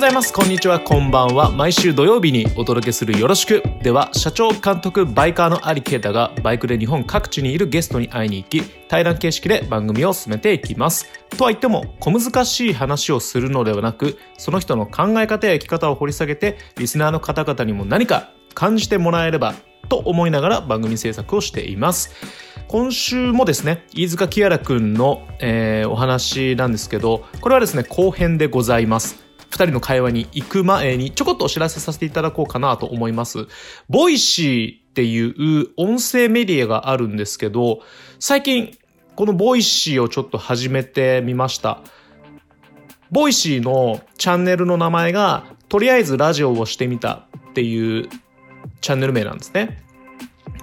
ございます。こんにちは。こんばんは。毎週土曜日にお届けするよろしく。では社長監督バイカーのアリケータがバイクで日本各地にいるゲストに会いに行き対談形式で番組を進めていきます。とは言っても小難しい話をするのではなくその人の考え方や生き方を掘り下げてリスナーの方々にも何か感じてもらえればと思いながら番組制作をしています。今週もですね飯塚キアラくんの、えーお話なんですけどこれはですね後編でございます。2人の会話に行く前にちょこっとお知らせさせていただこうかなと思います。Voicy っていう音声メディアがあるんですけど、最近この Voicy をちょっと始めてみました。 Voicy のチャンネルの名前が、とりあえずラジオをしてみたっていうチャンネル名なんですね。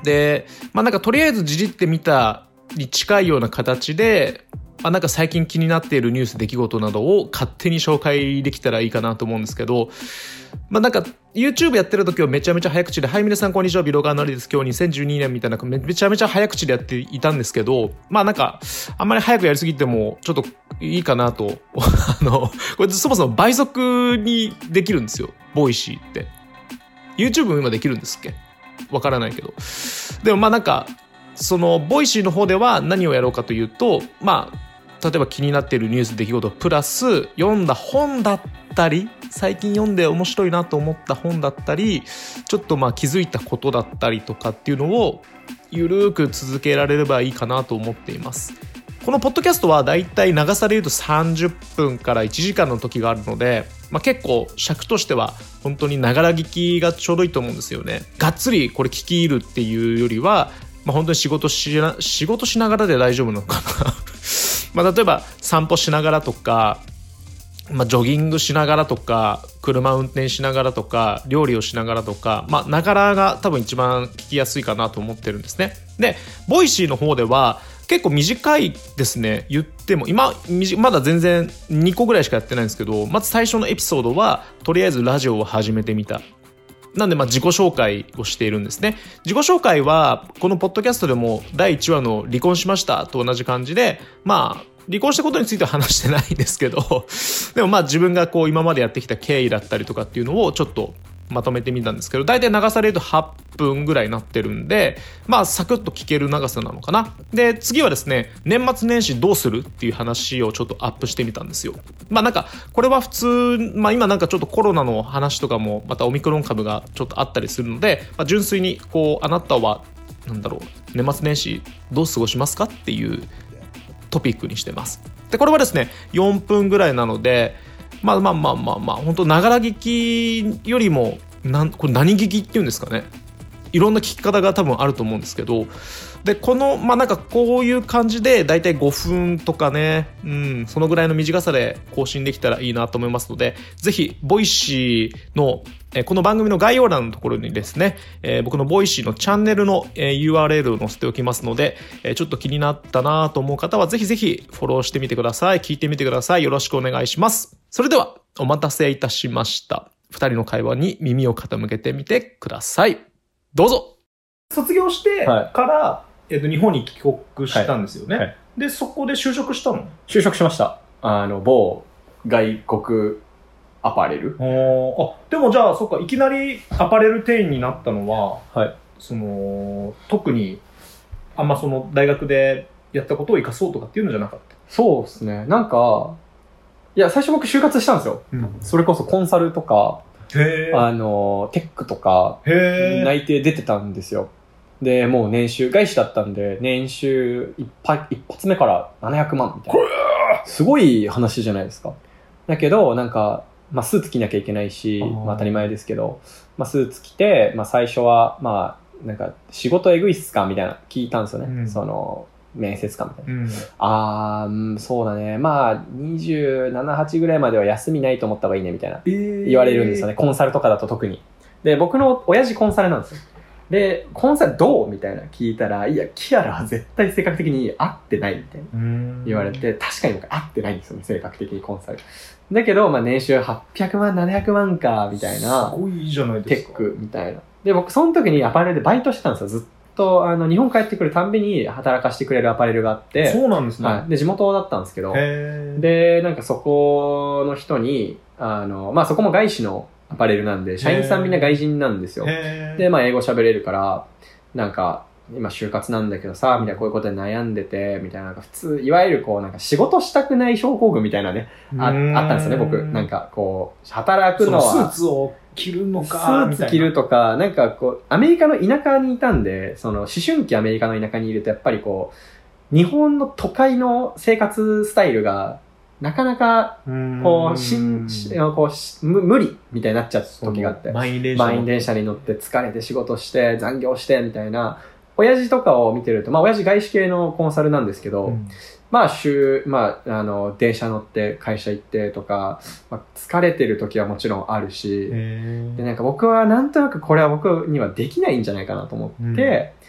で、まあなんかとりあえずじじってみたに近いような形で、あなんか最近気になっているニュース出来事などを勝手に紹介できたらいいかなと思うんですけど、まあなんか YouTube やってる時はめちゃめちゃ早口で、はい皆さんこんにちは、ビロガーナリです。今日2012年みたいなめめちゃめちゃ早口でやっていたんですけど、まあなんかあんまり早くやりすぎてもちょっといいかなと、あの、これそもそも倍速にできるんですよ、 Voicy って。YouTube も今できるんですっけ？わからないけど。でもまあなんか、その、 Voicy の方では何をやろうかというと、まあ、例えば気になっているニュース出来事プラス読んだ本だったり最近読んで面白いなと思った本だったりちょっとまあ気づいたことだったりとかっていうのをゆるーく続けられればいいかなと思っています。このポッドキャストはだいたい長さで言うと30分から1時間の時があるので、まあ、結構尺としては本当にながら聞きがちょうどいいと思うんですよね。がっつりこれ聞き入るっていうよりはまあ、本当に仕事しな仕事しながらで大丈夫なのかな。ま例えば散歩しながらとか、まあ、ジョギングしながらとか車運転しながらとか料理をしながらとかまあながらが多分一番聞きやすいかなと思ってるんですね。で Voicy の方では結構短いですね。言っても今まだ全然2個ぐらいしかやってないんですけどまず最初のエピソードはとりあえずラジオを始めてみた。なんで、まあ、自己紹介をしているんですね。自己紹介は、このポッドキャストでも第1話の離婚しましたと同じ感じで、まあ、離婚したことについては話してないんですけど、でもまあ自分がこう今までやってきた経緯だったりとかっていうのをちょっとまとめてみたんですけど、大体長さで言うと8分ぐらいになってるんで、まあサクッと聞ける長さなのかな。で、次はですね、年末年始どうするっていう話をちょっとアップしてみたんですよ。まあなんか、これは普通、まあ今なんかちょっとコロナの話とかも、またオミクロン株がちょっとあったりするので、まあ、純粋にこう、あなたは、なんだろう、年末年始どう過ごしますかっていうトピックにしてます。で、これはですね、4分ぐらいなので、まあまあまあまあまあ、本当ながら聞きよりも、なんこれ何聞きっていうんですかね。いろんな聞き方が多分あると思うんですけど、で、この、まあなんかこういう感じで、だいたい5分とかね、うん、そのぐらいの短さで更新できたらいいなと思いますので、ぜひ、 Voicy の、えーこの番組の概要欄のところにですね、えー僕の Voicy のチャンネルの、えー URL を載せておきますので、えーちょっと気になったなと思う方は、ぜひぜひフォローしてみてください。聞いてみてください。よろしくお願いします。それでは、お待たせいたしました。二人の会話に耳を傾けてみてください。どうぞ卒業してはいから、えっと、日本に帰国したんですよね。はいはいで、そこで就職したの？就職しました。あの、某外国アパレル。あでもじゃあ、そっか、いきなりアパレル店員になったのは、はい。その、特に、あんまその、大学でやったことを生かそうとかっていうのじゃなかった？そうですね。なんか、いや、最初僕就活したんですよ。それこそコンサルとか、へあの、テックとか。内定出てたんですよ。で、もう年収、外資だったんで、年収一発一発目から700万みたいな。すごい話じゃないですか。だけど、なんか、まあ、スーツ着なきゃいけないし、まあ、当たり前ですけど、まあ、スーツ着て、まあ、最初は、まあ、なんか、仕事えぐいっすかみたいな、聞いたんですよね。うんその、面接官みたいな。うん。あー、うんそうだね。まあ、27、8ぐらいまでは休みないと思った方がいいね、みたいな。言言われるんですよね。コンサルとかだと特に。で、僕の親父コンサルなんですよ。で、コンサルどうみたいな聞いたら、いや、キアラは絶対性格的に合ってないみたいなうん言われて、確かに僕合ってないんですよね、性格的にコンサル。だけど、まあ年収800万、700万か、みたいな、すごいいいじゃないテですか。ックみたいな。で、僕その時にアパレルでバイトしてたんですよ。ずっと、あの、日本帰ってくるたんびに働かしてくれるアパレルがあって、そうなんですね。はい。で、地元だったんですけど、で、なんかそこの人に、あの、まあそこも外資のアパレルなんで、社員さんみんな外人なんですよ。で、まあ英語喋れるから、なんか、今就活なんだけどさ、みたいなこういうことで悩んでて、みたいな、なんか普通、いわゆるこう、なんか仕事したくない症候群みたいなね、ああったんですよね、僕。なんかこう、働くのは。スーツを着るのスか、ーツ着るとか、なんかこう、アメリカの田舎にいたんで、その思春期アメリカの田舎にいると、やっぱりこう、日本の都会の生活スタイルが、なかなか、こう、しん、しこうし無無理みたいになっちゃった時があって。満員電車満員電車に乗って疲れて仕事して残業してみたいな、親父とかを見てると、まあ親父外資系のコンサルなんですけど、うん。まあ週、まああの、電車乗って会社行ってとか、まあ、疲れてる時はもちろんあるし、へで、なんか僕はなんとなくこれは僕にはできないんじゃないかなと思って、うん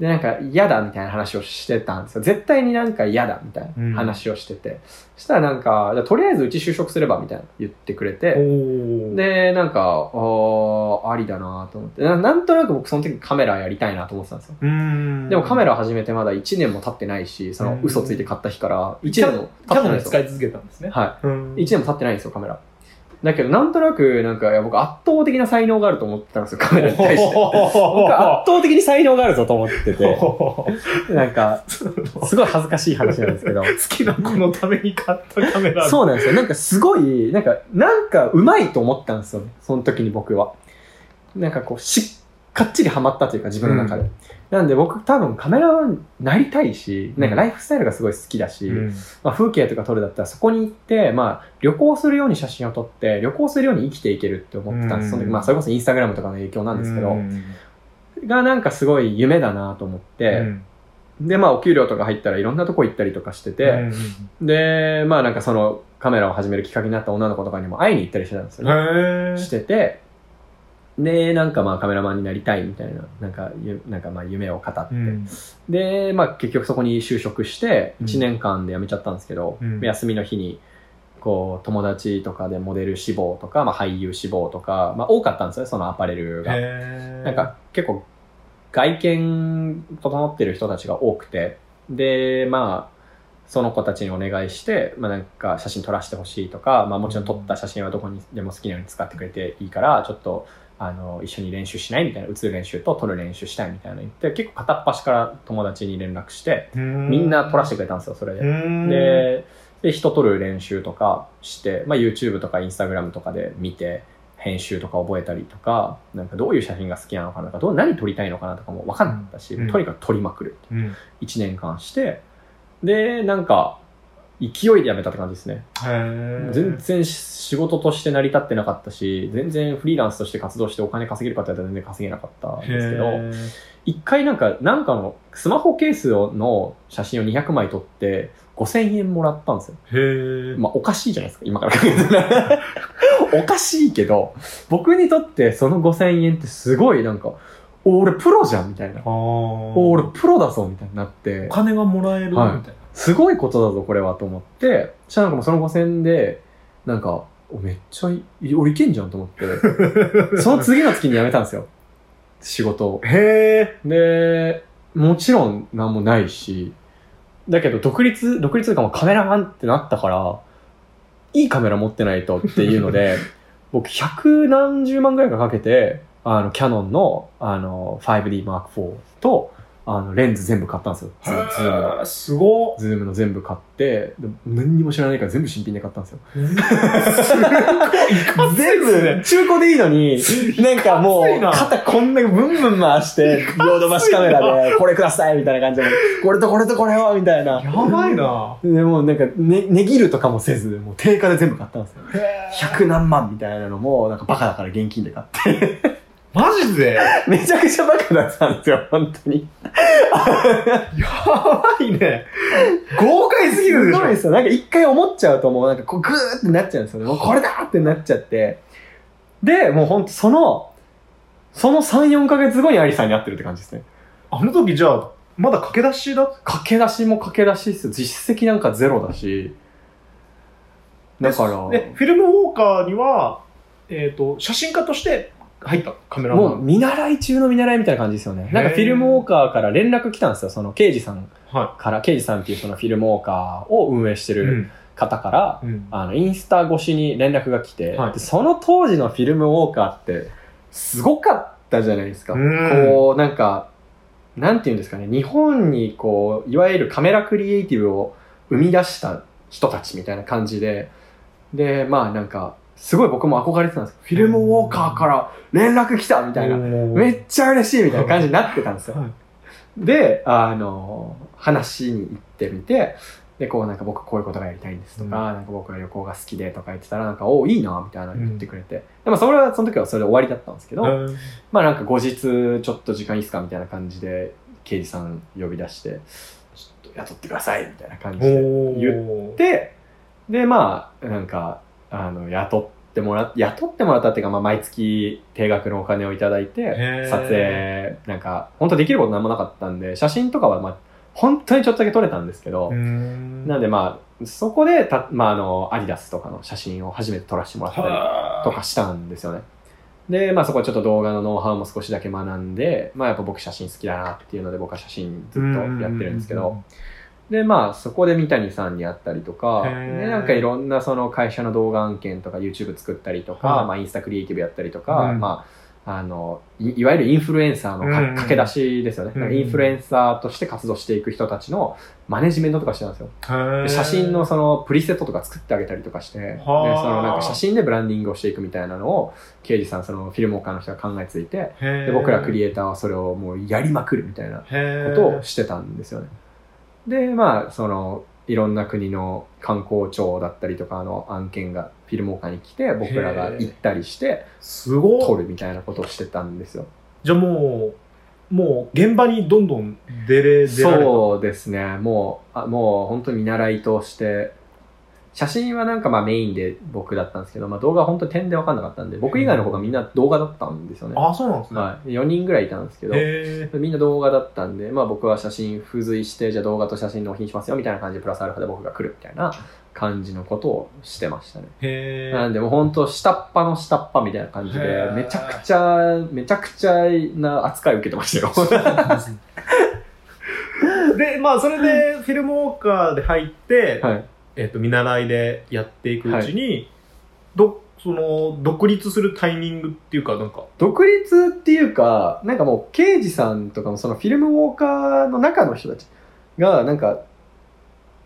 で、なんか嫌だみたいな話をしてたんですよ。絶対になんか嫌だみたいな話をしてて。そしたらなんか、じゃあとりあえずうち就職すればみたいな言ってくれて、ーで、なんか、おーありだなと思ってな。なんとなく僕その時カメラやりたいなと思ってたんですよ。うんでもカメラ始めてまだ1年も経ってないし、その嘘ついて買った日から1キャ年も経ってないんですよ。使い続けたんですね。はうんい。1年も経ってないんですよ、カメラ。だけど、なんとなく、なんか、いや僕圧倒的な才能があると思ってたんですよ、カメラに対して。僕は圧倒的に才能があるぞと思ってて、なんか、すごい恥ずかしい話なんですけど。好きな子のために買ったカメラ。そうなんですよ。なんかすごい、なんか、なんかうまいと思ったんですよね。その時に僕は。なんかこう、しっかっちりハマったというか自分の中で。なんで僕多分カメラマンになりたいし、なんかライフスタイルがすごい好きだし、うん。まあ、風景とか撮るだったらそこに行って、まあ旅行するように写真を撮って、旅行するように生きていけるって思ってたんです。うん。その時まあそれこそインスタグラムとかの影響なんですけど、うん。がなんかすごい夢だなと思って、でまあお給料とか入ったらいろんなとこ行ったりとかしてて、で、まあなんかそのカメラを始めるきっかけになった女の子とかにも会いに行ったりしてたんですよね。してて、で、なんかまあカメラマンになりたいみたいな、なんかゆ、なんかまあ夢を語って、うん。で、まあ結局そこに就職して、うん。1年間で辞めちゃったんですけど、うん。休みの日に、こう、友達とかでモデル志望とか、まあ俳優志望とか、まあ多かったんですよね、そのアパレルが。なんか結構外見整ってる人たちが多くて、で、まあ、その子たちにお願いして、まあなんか写真撮らせてほしいとか、まあもちろん撮った写真はどこにでも好きなように使ってくれていいから、ちょっと、あの、一緒に練習しないみたいな、映る練習と撮る練習したいみたいなの言って、結構片っ端から友達に連絡して、みんな撮らせてくれたんですよ、それで。うん。で、で、人撮る練習とかして、まあ YouTube とか Instagram とかで見て、編集とか覚えたりとか、なんかどういう写真が好きなのかなとか、どう何撮りたいのかなとかも分かんなかったし、うん。とにかく撮りまくる。うん。1年間して、で、なんか、勢いで辞めたって感じですね。全然仕事として成り立ってなかったし、全然フリーランスとして活動してお金稼げるかって言ったら全然稼げなかったんですけど、一回なんか、なんかのスマホケースの写真を200枚撮って5000円もらったんですよ。へーまあ、おかしいじゃないですか、今から。おかしいけど、僕にとってその5000円ってすごいなんか、お俺プロじゃんみたいな。俺プロだぞみたいになってお、金がもらえるみたいはいな。すごいことだぞこれはと思って、そしたらなんかもうその5000円で、なんか、おめっちゃいい、俺いけんじゃんと思って、その次の月に辞めたんですよ。仕事を。へで、もちろん何もないし、だけど独立、独立とかもうカメラマンってなったから、いいカメラ持ってないとっていうので、僕百何十万ぐらいかかけて、あの、キャノンの、あの、5D Mark IV と、あの、レンズ全部買ったんですよ。ズズームの。ーすごっズームの全部買って、で何にも知らないから全部新品で買ったんですよ。全部、中古でいいのに、なんかもう、肩こんなブンブン回して、ヨドバシカメラで、これくださいみたいな感じで、これとこれとこれをみたいな。やばいなで、もうなんか、ね、値切るとかもせず、もう定価で全部買ったんですよ。100何万みたいなのも、なんかバカだから現金で買って。マジで？めちゃくちゃバカだったんですよ、本当に。やばいね豪快すぎるでしょすごいですよ。なんか一回思っちゃうともうなんかこうグーってなっちゃうんですよね。もうこれだってなっちゃって。で、もうほんとその、その3、4ヶ月後にアリさんに会ってるって感じですね。あの時じゃあまだ駆け出しだっ駆け出しも駆け出しですよ。実績なんかゼロだし。だから、でフィルムウォーカーにはえっ、と写真家として入ったカメラマンもう見習い中の見習いみたいな感じですよね。なんかフィルムウォーカーから連絡来たんですよ。その刑事さんはから、刑事さんっていうそのフィルムウォーカーを運営してい、る、うん。方から、うん。あの、インスタ越しに連絡が来て、はい。でその当時のフィルムウォーカーって、すごかったじゃないですか。うん。こう、なんか、なんていうんですかね、日本にこう、いわゆるカメラクリエイティブを生み出した人たちみたいな感じで、で、まあなんか、すごい僕も憧れてたんですフィルムウォーカーから連絡来たみたいな。めっちゃ嬉しいみたいな感じになってたんですよ。はい。で、あの、話に行ってみて、で、こうなんか僕こういうことがやりたいんですとか、なんか僕は旅行が好きでとか言ってたら、なんか、おいいな、みたいなの言ってくれて。でもそれは、その時はそれで終わりだったんですけど、うん。まあなんか後日、ちょっと時間いいっすかみたいな感じで、刑事さん呼び出して、ちょっと雇ってくださいみたいな感じで言っって、で、まあ、なんか、あの、雇ってもらっ、雇ってもらったっていうか、まあ、毎月定額のお金をいただいて撮影、なんか、本当できることなんもなかったんで、写真とかは、まあ、本当にちょっとだけ撮れたんですけど、なんでまあ、そこで、た、まあ、あの、アディダスとかの写真を初めて撮らせてもらったりとかしたんですよね。で、まあそこはちょっと動画のノウハウも少しだけ学んで、まあやっぱ僕写真好きだなっていうので僕は写真ずっとやってるんですけど、で、まあそこで三谷さんに会ったりとか、で、なんかいろんなその会社の動画案件とか YouTube 作ったりとか、はい。まあインスタクリエイティブやったりとか、うん。まあ、あのい、いわゆるインフルエンサーのかうん駆け出しですよね、うんインフルエンサーとして活動していく人たちのマネジメントとかしてたんですよ。で写真のそのプリセットとか作ってあげたりとかして、でそはあのなんか写真でブランディングをしていくみたいなのを、刑事さん、そのフィルモーカーの人が考えついて、で僕らクリエイターはそれをもうやりまくるみたいなことをしてたんですよね。で、まあ、その、いろんな国の観光庁だったりとかの案件がフィルモーカーに来て、僕らが行ったりして、すごい撮るみたいなことをしてたんですよ。じゃあもうもう現場にどんどん出れ出られたそうですね。もう、あもう本当に見習いとして、写真はなんかまあメインで僕だったんですけど、まあ動画は本当に点で分かんなかったんで、僕以外の子がみんな動画だったんですよね。あそうなんですね、はい。4人ぐらいいたんですけど、へみんな動画だったんで、まあ僕は写真付随して、じゃあ動画と写真納品しますよみたいな感じでプラスアルファで僕が来るみたいな感じのことをしてましたね。えへなんでもう本当下っ端の下っ端みたいな感じへで、ーめちゃくちゃ、めちゃくちゃな扱い受けてましたよ。でまあそれでフィルムウォーカーで入って、はい。えっと見習いでやっていくうちに、どその独立するタイミングっていうかなんか。独立っていうか、なんかもう、刑事さんとかもそのフィルムウォーカーの中の人たちが、なんか、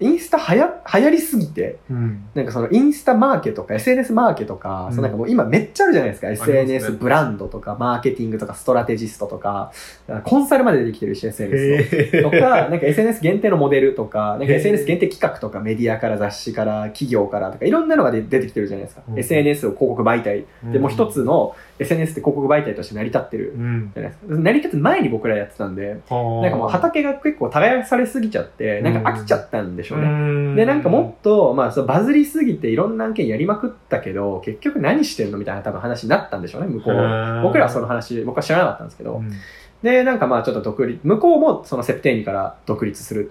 インスタはや、流行りすぎて、うんなんかそのインスタマーケとか SNS マーケとか、うんそのなんかもう今めっちゃあるじゃないですか。SNS ブランドとか、マーケティングとか、ストラテジストとか、コンサルまでできてるし、SNS の。とか、なんか SNS 限定のモデルとか、なんか SNS 限定企画とか、メディアから雑誌から、企業からとか、いろんなのが出出てきてるじゃないですか。うん SNS を広告媒体。で、もう一つの SNS って広告媒体として成り立ってるうんじゃないですか。成り立つ前に僕らやってたんで、ななんかもう畑が結構耕されすぎちゃって、なんか飽きちゃったんでしょうね。ねで、なんかもっと、まあ、そうバズりすぎていろんな案件やりまくったけど、結局何してんのみたいな多分話になったんでしょうね、向こう。僕らはその話、僕は知らなかったんですけど。で、なんかまあちょっと独立、向こうもそのセプテーニから独立する、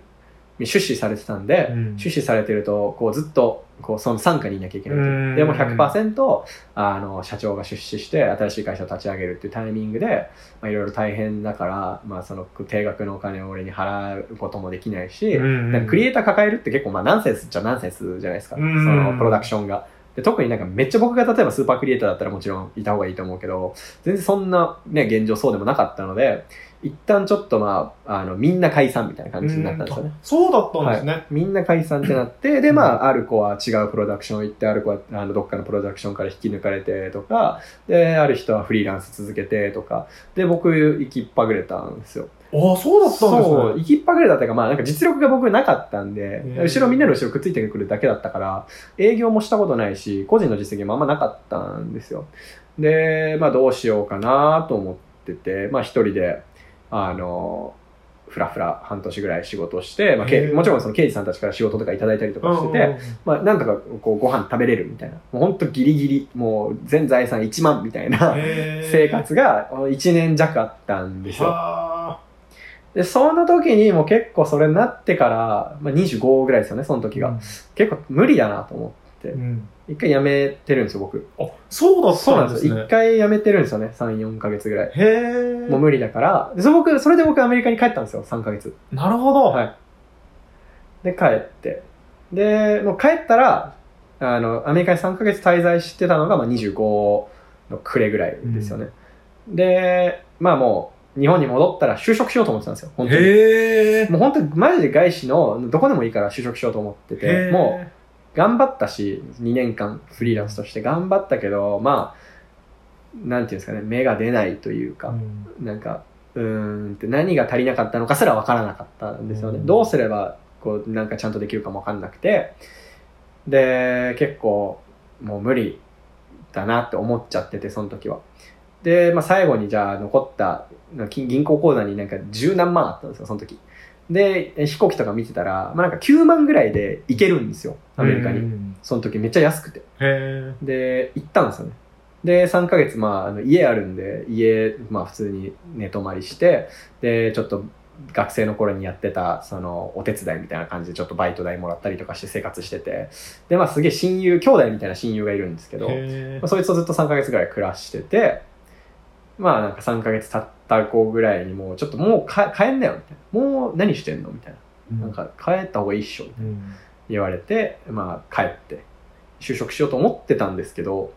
出資されてたんで、うん。出資されてると、こうずっと、こうその傘下にいなきゃいけないと。うん。でも100%、あの、社長が出資して新しい会社を立ち上げるっていうタイミングで、まあいろいろ大変だから、まあその定額のお金を俺に払うこともできないし、クリエイター抱えるって結構まあナンセンスっちゃナンセンスじゃないですか。そうん。のプロダクションが。で特になんかめっちゃ僕が例えばスーパークリエイターだったらもちろんいた方がいいと思うけど、全然そんなね、現状そうでもなかったので、一旦ちょっとまあ、あの、みんな解散みたいな感じになったんですよね。そうだったんですね、はい、みんな解散ってなって、で、まあ、ある子は違うプロダクション行って、ある子はあのどっかのプロダクションから引き抜かれてとか、で、ある人はフリーランス続けてとか、で、僕、行きっぱぐれたんですよ。ああそうだったんですねそう、行きっぱぐれたっていうか、まあなんか実力が僕なかったんで後ろみんなの後ろくっついてくるだけだったから、営業もしたことないし、個人の実績もあんまなかったんですよ。で、まあどうしようかなと思ってて、まあ一人で、あの、ふらふら半年ぐらい仕事をして、まあ、もちろんその刑事さんたちから仕事とかいただいたりとかしてて、まあなんとかこうご飯食べれるみたいな。もうほんとギリギリ、もう全財産1万みたいな生活が1年弱あったんですよ。はで、その時にもう結構それになってから、まあ、25ぐらいですよね、その時が。結構無理だなと思って。う、ん一回辞めてるんですよ、僕。あそうだったんです一ね回辞めてるんですよね、3、4ヶ月ぐらい。へえもう無理だから、でそ僕、それで僕アメリカに帰ったんですよ、3ヶ月。なるほど、はい。で、帰って。で、もう帰ったら、あの、アメリカに3ヶ月滞在してたのが、まあ、25の暮れぐらいですよね。で、まあもう、日本に戻ったら就職しようと思ってたんですよ、本当に。へえ。もう本当にマジで外資のどこでもいいから就職しようと思ってて、もう頑張ったし、2年間フリーランスとして頑張ったけど、まあ、なんていうんですかね、芽が出ないというか、うんなんか、うーんって何が足りなかったのかすら分からなかったんですよね。うんどうすれば、こう、なんかちゃんとできるかも分かんなくて、で、結構、もう無理だなって思っちゃってて、その時は。で、まあ最後にじゃあ残った、金銀行口座になんか十何万あったんですよ、その時。で、え飛行機とか見てたら、まあなんか9万ぐらいで行けるんですよ、アメリカに。うんその時めっちゃ安くて。へで、行ったんですよね。で、3ヶ月、まあ、あの家あるんで、家、まあ普通に寝泊まりして、で、ちょっと学生の頃にやってた、その、お手伝いみたいな感じでちょっとバイト代もらったりとかして生活してて、で、まあすげえ親友、兄弟みたいな親友がいるんですけど、まえあ、そいつとずっと3ヶ月ぐらい暮らしてて、まあなんか3ヶ月経った子ぐらいにもうちょっともうか帰んなよみたいな。もう何してんのみたいな。なんか帰った方がいいっしょみたいなうん言われて、まあ帰って就職しようと思ってたんですけど、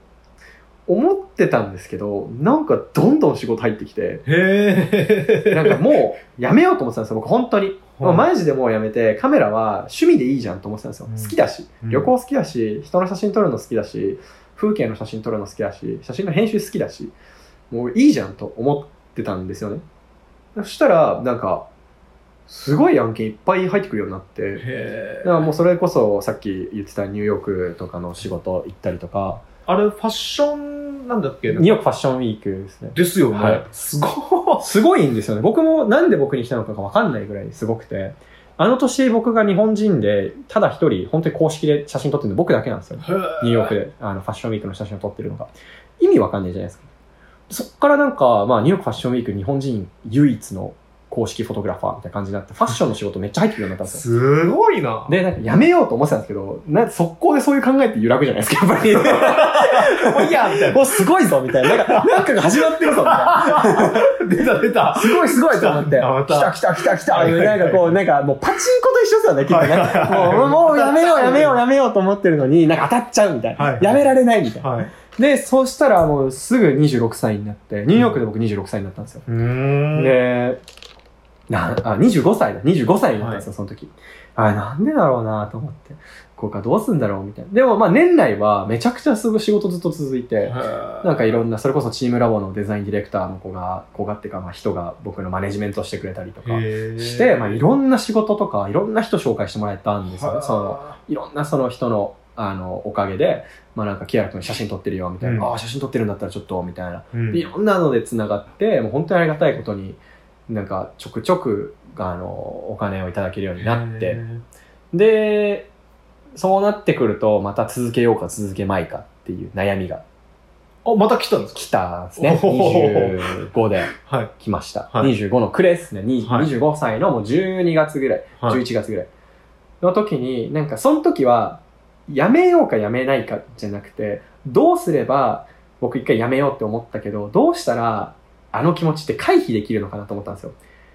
思ってたんですけど、なんかどんどん仕事入ってきて。なんかもうやめようと思ってたんですよ、僕本当に。もうマジでもうやめて、カメラは趣味でいいじゃんと思ってたんですよ。うん好きだし、うん旅行好きだし、人の写真撮るの好きだし、風景の写真撮るの好きだし、写真の編集好きだし、もういいじゃんと思ってたんですよね。そしたら、なんか、すごい案件いっぱい入ってくるようになって、へだからもうそれこそさっき言ってたニューヨークとかの仕事行ったりとか、あれ、ファッションなんだっけ？ニューヨークファッションウィークですね。ですよね。はいすごい。すごいんですよね。僕もなんで僕に来たのかがわかんないぐらいすごくて、あの年僕が日本人で、ただ一人、本当に公式で写真撮ってるの僕だけなんですよ。ニューヨークで、あの、ファッションウィークの写真を撮ってるのが。意味わかんないじゃないですか。そっからなんか、まあ、ニューヨークファッションウィーク日本人唯一の公式フォトグラファーみたいな感じになって、ファッションの仕事めっちゃ入ってくるようになったんですよ。すごいな。で、なんかやめようと思ってたんですけど、な速攻でそういう考えって揺らぐじゃないですか、やっぱり。もういいや、みたいな。もうすごいぞ、みたいな。なんか、なんかが始まってるぞ、みたいな。出た出た。すごいすごいと思って。来た来た来た来た。なんかこう、なんかもうパチンコと一緒ですよね、きっとね。もう、もうやめようやめようやめようと思ってるのに、なんか当たっちゃうみたいな。はいやめられないみたいな。はい。で、そうしたらもうすぐ26歳になって、ニューヨークで僕26歳になったんですよ。で、な、あ、25歳だ。25歳になったんですよ、その時。あ、なんでだろうなと思って。こうか、どうすんだろうみたいな。でもまあ年内はめちゃくちゃすごい仕事ずっと続いて、なんかいろんな、それこそチームラボのデザインディレクターの子が、子がっていうか、まあ人が僕のマネジメントしてくれたりとかして、まあいろんな仕事とか、いろんな人紹介してもらえたんですよね。その、いろんなその人の、あの、おかげで、まあなんか、キアラ君写真撮ってるよ、みたいな。うんああ、写真撮ってるんだったらちょっと、みたいな。うんでいろんなので繋がって、もう本当にありがたいことに、なんか、ちょくちょく、あの、お金をいただけるようになって、で、そうなってくると、また続けようか続けまいかっていう悩みが。あ、また来たんですか？来たんですね。お25ではい。来ました。はい。25の暮れですね。にはい。25歳のもう12月ぐらい、はい。11月ぐらい。の時に、なんかその時は、やめようかやめないかじゃなくて、どうすれば僕一回やめようって思ったけど、どうしたらあの気持ちって回避できるのかなと思ったんですよ。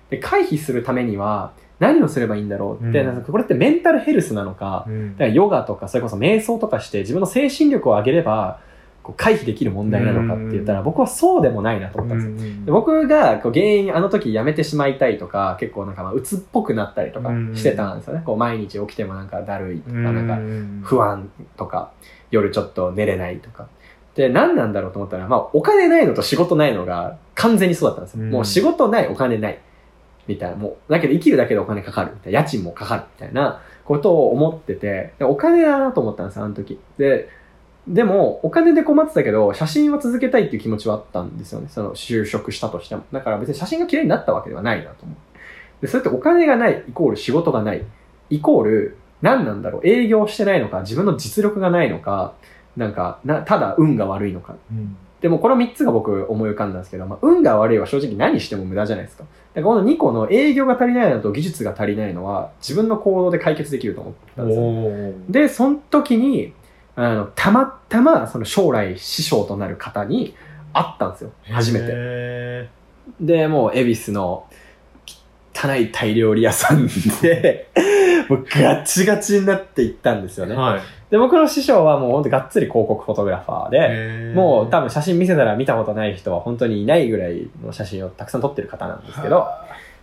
で、回避するためには何をすればいいんだろう？って、うんなんかこれってメンタルヘルスなのか、うんだからヨガとかそれこそ瞑想とかして自分の精神力を上げればこう回避できる問題なのかって言ったらうん僕はそうでもないなと思ったんですよ。で僕がこう原因あの時やめてしまいたいとか結構なんかまあ鬱っぽくなったりとかしてたんですよね。こう毎日起きてもなんかだるいとかなんか不安とか夜ちょっと寝れないとか。で何なんだろうと思ったらまあお金ないのと仕事ないのが完全にそうだったんですよ。うんもう仕事ないお金ないみたいな。もうだけど生きるだけでお金かかるみたいな。家賃もかかるみたいなことを思っててでお金だなと思ったんですよあの時。ででも、お金で困ってたけど、写真は続けたいっていう気持ちはあったんですよね。その、就職したとしても。だから別に写真が綺麗になったわけではないなと思う。で、それってお金がない、イコール仕事がない、イコール、何なんだろう、営業してないのか、自分の実力がないのか、なんか、な、ただ運が悪いのか。うんでもこの3つが僕思い浮かんだんですけど、まあ、運が悪いは正直何しても無駄じゃないですか。だからこの2個の営業が足りないのと技術が足りないのは自分の行動で解決できると思ったんですよ。で、その時に、あの、たまたま、その将来師匠となる方に会ったんですよ。初めて。へで、もう、恵比寿の汚いタイ料理屋さんで、もうガッチガチになっていったんですよね。はい。で、僕の師匠はもうほんとがっつり広告フォトグラファーで、もう多分写真見せたら見たことない人は本当にいないぐらいの写真をたくさん撮ってる方なんですけど、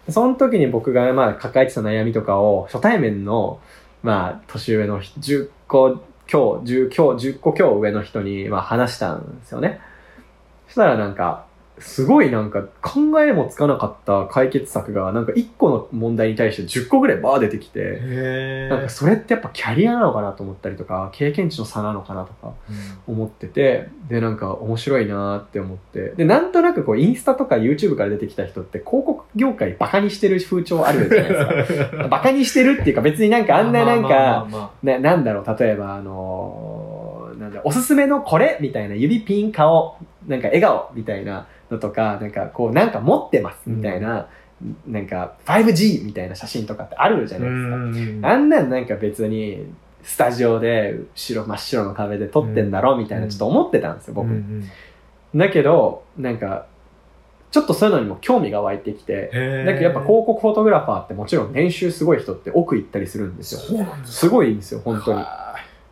その時に僕がまあ抱えてた悩みとかを初対面のまあ年上の人10個今日10今日10個今日上の人にまあ話したんですよね。そしたらなんかすごいなんか考えもつかなかった解決策がなんか1個の問題に対して10個ぐらいバー出てきて、へなんかそれってやっぱキャリアなのかなと思ったりとか経験値の差なのかなとか思ってて、で、なんか面白いなーって思って、で、なんとなくこう、インスタとか YouTube から出てきた人って広告業界バカにしてる風潮あるじゃないですか。バカにしてるっていうか別になんかあんななんか、なんだろう、例えばあのーなんだ、おすすめのこれみたいな指ピン顔、なんか笑顔みたいなのとか、なんかこう、なんか持ってますみたいな、なんか 5G みたいな写真とかってあるじゃあないですか。うんあんなんなんか別に、スタジオで後ろ真っ白の壁で撮ってんだろみたいなちょっと思ってたんですよ、僕。うんだけど、なんか、ちょっとそういうのにも興味が湧いてきて、へーだけどやっぱ広告フォトグラファーってもちろん年収すごい人って奥行ったりするんですよ。すごいんですよ、本当に。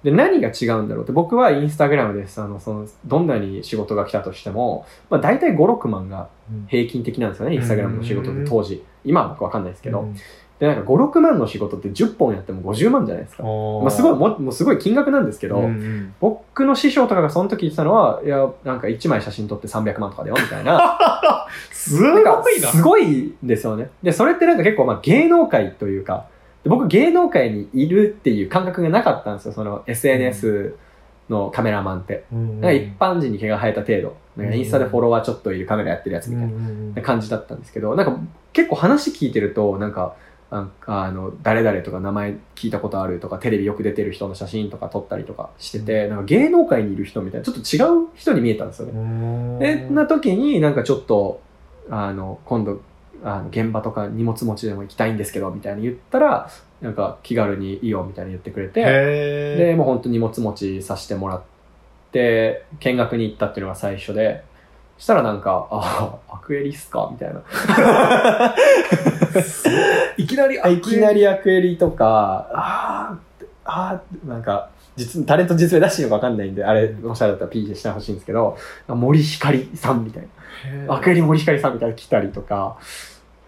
はで、何が違うんだろうって、僕はインスタグラムです。あの、その、どんなに仕事が来たとしても、まあ大体5、6万が平均的なんですよね、インスタグラムの仕事って当時。今は僕わかんないですけど。うんで、なんか5、6万の仕事って10本やっても50万じゃないですか。まあすごい、ももうすごい金額なんですけど、うんうん僕の師匠とかがその時言ってたのは、いや、なんか1枚写真撮って300万とかだよ、みたいな。すごいな。すごいんですよね。で、それってなんか結構まあ芸能界というか、で僕芸能界にいるっていう感覚がなかったんですよ、その SNS のカメラマンって。うんなんか一般人に毛が生えた程度。なんかインスタでフォロワーちょっといるカメラやってるやつみたいな。な感じだったんですけど、なんか結構話聞いてると、なんか、ああの、誰々とか名前聞いたことあるとか、テレビよく出てる人の写真とか撮ったりとかしてて、なんか芸能界にいる人みたいな、ちょっと違う人に見えたんですよね。で、な時になんかちょっと、あの、今度、あの現場とか荷物持ちでも行きたいんですけど、みたいに言ったら、なんか気軽にいいよみたいに言ってくれて、へで、もう本当荷物持ちさせてもらって、見学に行ったっていうのが最初で、したらなんか、あ、アクエリっすかみたいな。いきなり、いきなりアクエリとか、あーあーなんか、実、タレント実名出していいのかわかんないんで、あれ、もしあれだったら P でしてほしいんですけど、森光さんみたいな。アクエリ森光さんみたいなの来たりとか、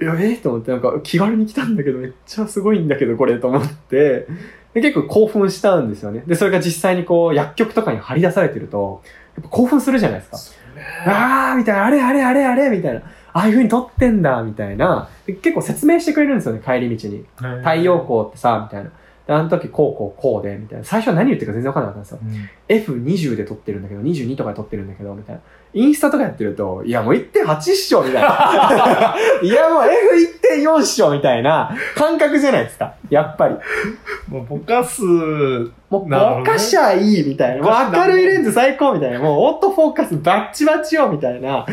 いや、えー、と思って、なんか気軽に来たんだけど、めっちゃすごいんだけど、これと思って、で結構興奮したんですよね。で、それが実際にこう、薬局とかに貼り出されてると、やっぱ興奮するじゃないですか。あーみたいな、あれあれあれあれみたいな。ああいう風に撮ってんだ、みたいな。で結構説明してくれるんですよね、帰り道に。太陽光ってさ、みたいな。で、あの時こうこうこうで、みたいな。最初は何言ってるか全然わかんなかったんですよ。F20 で撮ってるんだけど、22とかで撮ってるんだけど、みたいな。インスタとかやってると、いやもう1.8っしょみたいな。いやもう F1.4 っしょみたいな感覚じゃないですか。やっぱり。もうぼかす、もう、ぼかしゃいいみたいな。明るいレンズ最高みたいな。もうオートフォーカスバッチバチよみたいな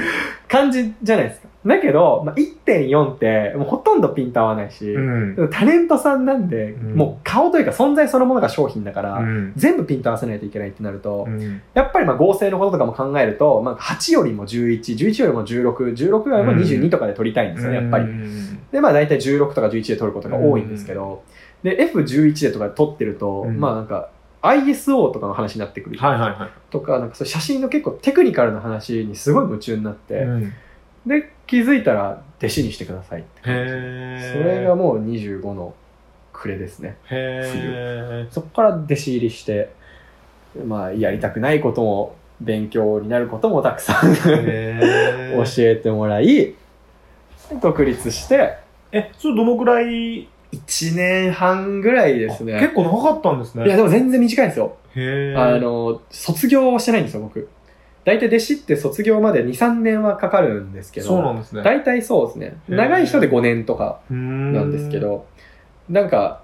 感じじゃないですか。だけど、まあ、1.4ってもうほとんどピント合わないし、ん。タレントさんなんで、うんもう顔というか存在そのものが商品だから、うん全部ピント合わせないといけないってなると、うんやっぱりまあ合成のこととかも考えると、まあ、8よりも11、11よりも16、16よりも22とかで撮りたいんですよね、やっぱりう。んで、まあ大体16とか11で撮ることが多いんですけど、で、F11 でとかで撮ってると、うんまあなんか、ISO とかの話になってくる。はいはいはい。とか、なんかそう写真の結構テクニカルな話にすごい夢中になって、うんで、気づいたら弟子にしてくださいって感じへそれがもう25の暮れですね。へそこから弟子入りして、まあやりたくないことも勉強になることもたくさんえ。教えてもらい、独立して、え、それどのくらい1年半ぐらいですね。結構長かったんですね。いや、でも全然短いんですよ。へーあ、の、卒業はしてないんですよ、僕。大体弟子って卒業まで2、3年はかかるんですけど、そうなんですね。大体そうですね。長い人で5年とかななんですけ、ど、なんか、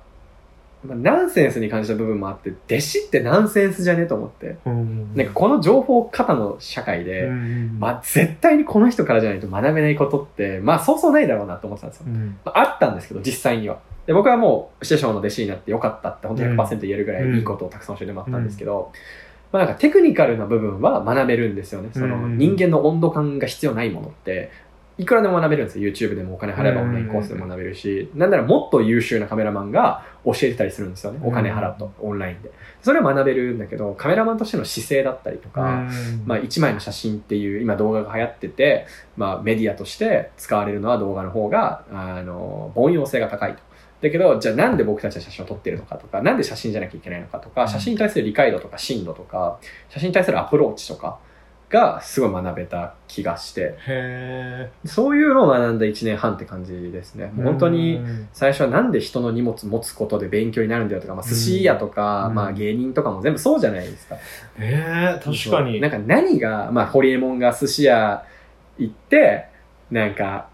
まあナンセンスに感じた部分もあって、弟子ってナンセンスじゃねと思って。うんなんかこの情報過多の社会で、うんまあ絶対にこの人からじゃないと学べないことって、まあそうそうないだろうなと思ってたんですよ。うんまあ、あったんですけど、実際には。で、僕はもう、師匠の弟子になってよかったって、本当に100%言えるぐらいいいことをたくさん教えてもらったんですけど、まあなんかテクニカルな部分は学べるんですよね。そのうん人間の温度感が必要ないものって、いくらでも学べるんですよ。YouTube でもお金払えばオンラインコースでも学べるし、なんならもっと優秀なカメラマンが教えてたりするんですよね。お金払うと、オンラインで。それは学べるんだけど、カメラマンとしての姿勢だったりとか、まあ、1枚の写真っていう今動画が流行ってて、まあ、メディアとして使われるのは動画の方があの凡庸性が高いと。だけどじゃあなんで僕たちは写真を撮ってるのかとかなんで写真じゃなきゃいけないのかとか写真に対する理解度とか深度とか写真に対するアプローチとかがすごい学べた気がして。へそういうのを学んだ1年半って感じですね。本当に最初はなんで人の荷物持つことで勉強になるんだよとか、まあ、寿司屋とか、うん。まあ、芸人とかも全部そうじゃないですか。え確かに。なんか何が、まあ、ホリエモンが寿司屋行って、なんか、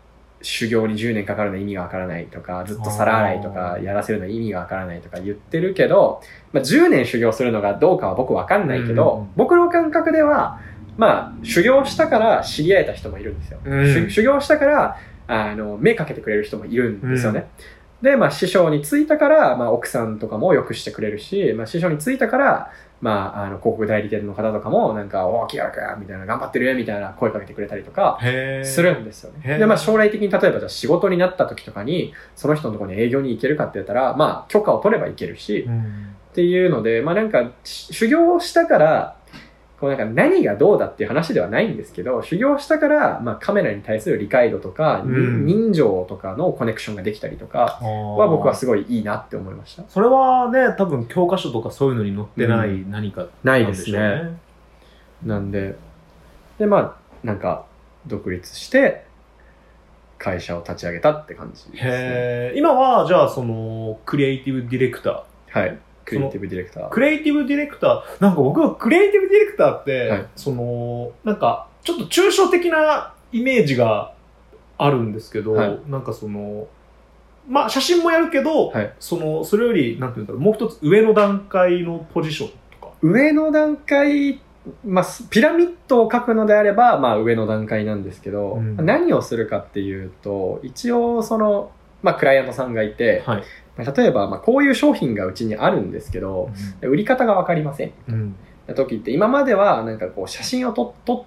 修行に10年かかるの意味がわからないとか、ずっと皿洗いとかやらせるの意味がわからないとか言ってるけど、まあ、10年修行するのがどうかは僕わかんないけど、うん。僕の感覚では、まあ、修行したから知り合えた人もいるんですよ。うん修修行したから、あの、目かけてくれる人もいるんですよね。で、まあ、師匠についたから、まあ、奥さんとかもよくしてくれるし、まあ、師匠についたから、まあ、あの、広告代理店の方とかも、なんか、おー、気が楽みたいな、頑張ってるよみたいな声かけてくれたりとか、へするんですよね。で、まあ、将来的に例えばじゃあ仕事になった時とかに、その人のところに営業に行けるかって言ったら、まあ、許可を取れば行けるし、うんっていうので、まあなんか、し修行をしたから、こうなんか何がどうだっていう話ではないんですけど、修行したから、まあカメラに対する理解度とか、うん人情とかのコネクションができたりとかは僕はすごいいいなって思いました。それはね多分教科書とかそういうのに載ってない何かないなんしょうですね。なんで、で、まあ、なんか、独立して、会社を立ち上げたって感じです、ね。今はじゃあそのクリエイティブディレクターはい。クリエイティブディレクター。クリエイティブディレクター。なんか僕はクリエイティブディレクターって、はい。そのなんかちょっと抽象的なイメージがあるんですけど、はい。なんかそのまあ写真もやるけど、はい。そのそれよりなんていうんだろうもう一つ上の段階のポジションとか。上の段階、まあ、すピラミッドを書くのであれば、まあ、上の段階なんですけど、うん。何をするかっていうと、一応、その、まあ、クライアントさんがいて、はい、まあ例えば、まあ、こういう商品がうちにあるんですけど、売り方がわかりません。うん時って、今までは、なんかこう、写真をとと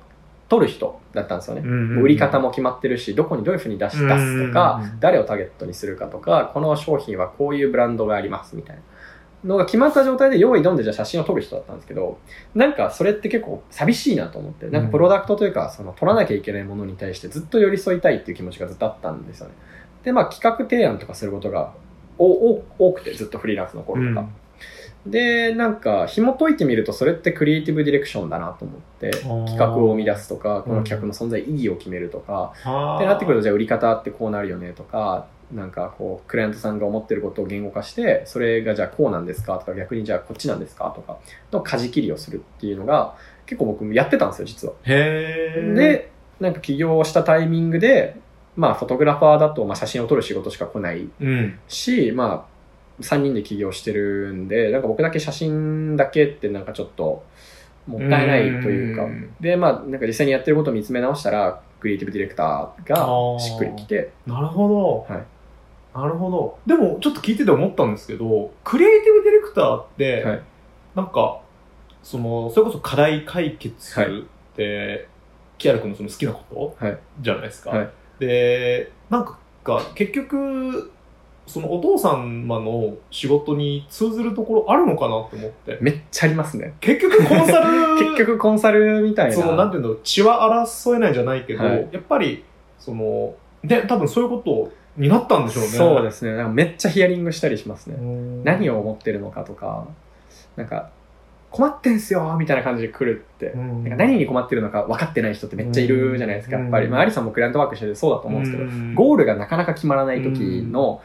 撮る人だったんですよね。売り方も決まってるし、どこにどういうふうに出し出すとか、うん誰をターゲットにするかとか、この商品はこういうブランドがありますみたいなのが決まった状態で用意どんでじゃあ写真を撮る人だったんですけど、なんかそれって結構寂しいなと思って、なんかプロダクトというか、その撮らなきゃいけないものに対してずっと寄り添いたいっていう気持ちがずっとあったんですよね。で、まあ企画提案とかすることがおお多くて、ずっとフリーランスの頃とか。で、なんか紐解いてみるとそれってクリエイティブディレクションだなと思って、企画を生み出すとか、この企画の存在意義を決めるとか、ってなってくるとじゃあ売り方ってこうなるよねとかなんかこうクライアントさんが思ってることを言語化してそれがじゃあこうなんですかとか逆にじゃあこっちなんですかとかの舵切りをするっていうのが結構僕もやってたんですよ実は。でなんか起業したタイミングでまあフォトグラファーだとまあ写真を撮る仕事しか来ないうん。しまあ3人で起業してるんでなんか僕だけ写真だけってなんかちょっともったいないというか。ん。でまあなんか実際にやってることを見つめ直したらクリエイティブディレクターがしっくりきて。なるほど。はい。なるほど。でも、ちょっと聞いてて思ったんですけど、クリエイティブディレクターって、はい。なんか、その、それこそ課題解決はい。って、キアラ君のその好きなこと、はい。じゃないですか。はいで、なんか、結局、そのお父様の仕事に通ずるところあるのかなって思って。めっちゃありますね。結局コンサル、結局コンサルみたいな。その、なんていうんだろう、血は争えないじゃないけど、はいやっぱり、その、ね、多分そういうことになったんでしょうね。そうですね。なんかめっちゃヒアリングしたりしますね。何を、を思ってるのかとか、なんか、困ってんすよみたいな感じで来るって。うんなんか何に困ってるのか分かってない人ってめっちゃいるじゃないですか。やっぱり。まあ、アリさんもクライアントワークしててそうだと思うんですけど、ゴールがなかなか決まらない時の、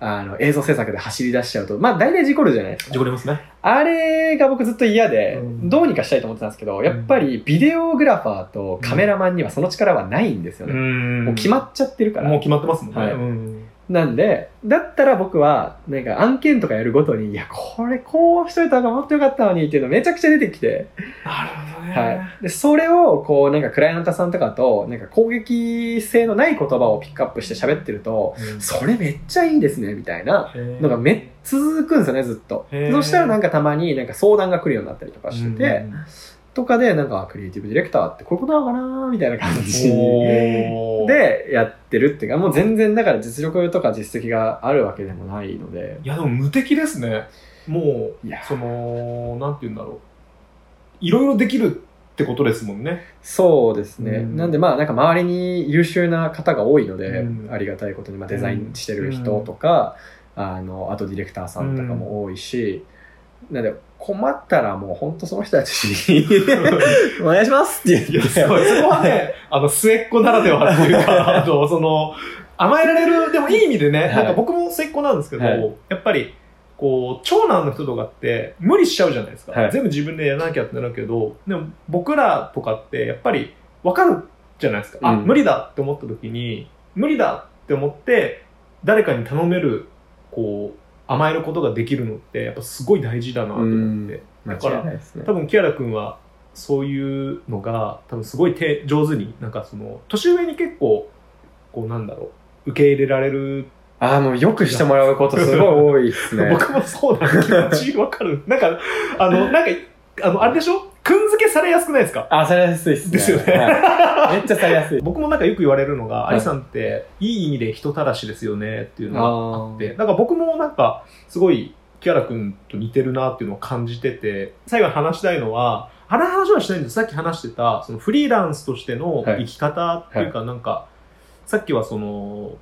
あの、映像制作で走り出しちゃうと、まあ大体事故るじゃないですか。事故りますね。あれが僕ずっと嫌でうん、どうにかしたいと思ってたんですけど、やっぱりビデオグラファーとカメラマンにはその力はないんですよね。もう決まっちゃってるから。もう決まってますもんね。はいうんなんで、だったら僕は、なんか案件とかやるごとに、いや、これこうしといた方がもっとよかったのにっていうのめちゃくちゃ出てきて、なるほどね。はい。で、それを、こう、なんかクライアントさんとかと、なんか攻撃性のない言葉をピックアップして喋ってると、うんそれめっちゃいいですね、みたいなのがめ続くんですよね、ずっと。そしたらなんかたまになんか相談が来るようになったりとかしてて、とかで、なんか、クリエイティブディレクターってこういうことなのかなみたいな感じでやってるっていうか、もう全然だから実力とか実績があるわけでもないので、いや、でも無敵ですね。もういや、その、なんて言うんだろう。いろいろできるってことですもんね。そうですね。うんなんでまあ、なんか周りに優秀な方が多いので、うんありがたいことに、まあ、デザインしてる人とか、あの、あとディレクターさんとかも多いし、なんで困ったらもう本当その人たちに お願いしますって言って。すごい。そこはね、あの、末っ子ならではっていうか、あの、その、甘えられる、でもいい意味でね、はいなんか僕も末っ子なんですけど、はいやっぱり、こう、長男の人とかって無理しちゃうじゃないですか。はい全部自分でやらなきゃってなるけど、でも僕らとかってやっぱり分かるじゃないですか。あ、うん無理だって思った時に、無理だって思って、誰かに頼める、こう、甘えることができるのって、やっぱすごい大事だなと思って。間だからね多。分キアラ君はそういうのが多分すごい手上手になんかその年上に結構こうなんだろう受け入れられる、ああ、もうよくしてもらうことすごい多いですね。僕もそうなの気持ちわかるなんかあのなんかあのあれでしょ？くんづけされやすくないですか？あ、されやすいですね。ですよね。はい。めっちゃされやすい。僕もなんかよく言われるのが、はいアリさんっていい意味で人たらしですよねっていうのがああって、だから僕もなんかすごいキアラ君と似てるなっていうのを感じてて、最後に話したいのは、あの話はしないんです。さっき話してた、そのフリーランスとしてのはい。生き方っていうか、なんか、さっきはその、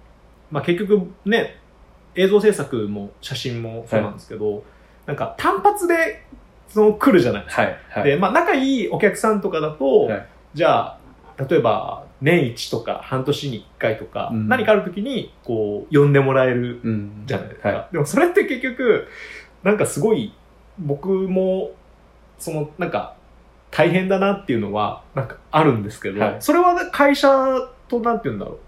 まあ、結局ね、映像制作も写真もそうなんですけど、なんか単発でその来るじゃないですか。はい。はい。で、まあ、仲いいお客さんとかだと、はいじゃあ、例えば、年一とか半年に一回とか、うん何かある時に、こう、呼んでもらえるうんじゃないですか。はでもそれって結局、なんかすごい、僕も、その、なんか、大変だなっていうのは、なんかあるんですけど、はいそれは会社と、なんて言うんだろう。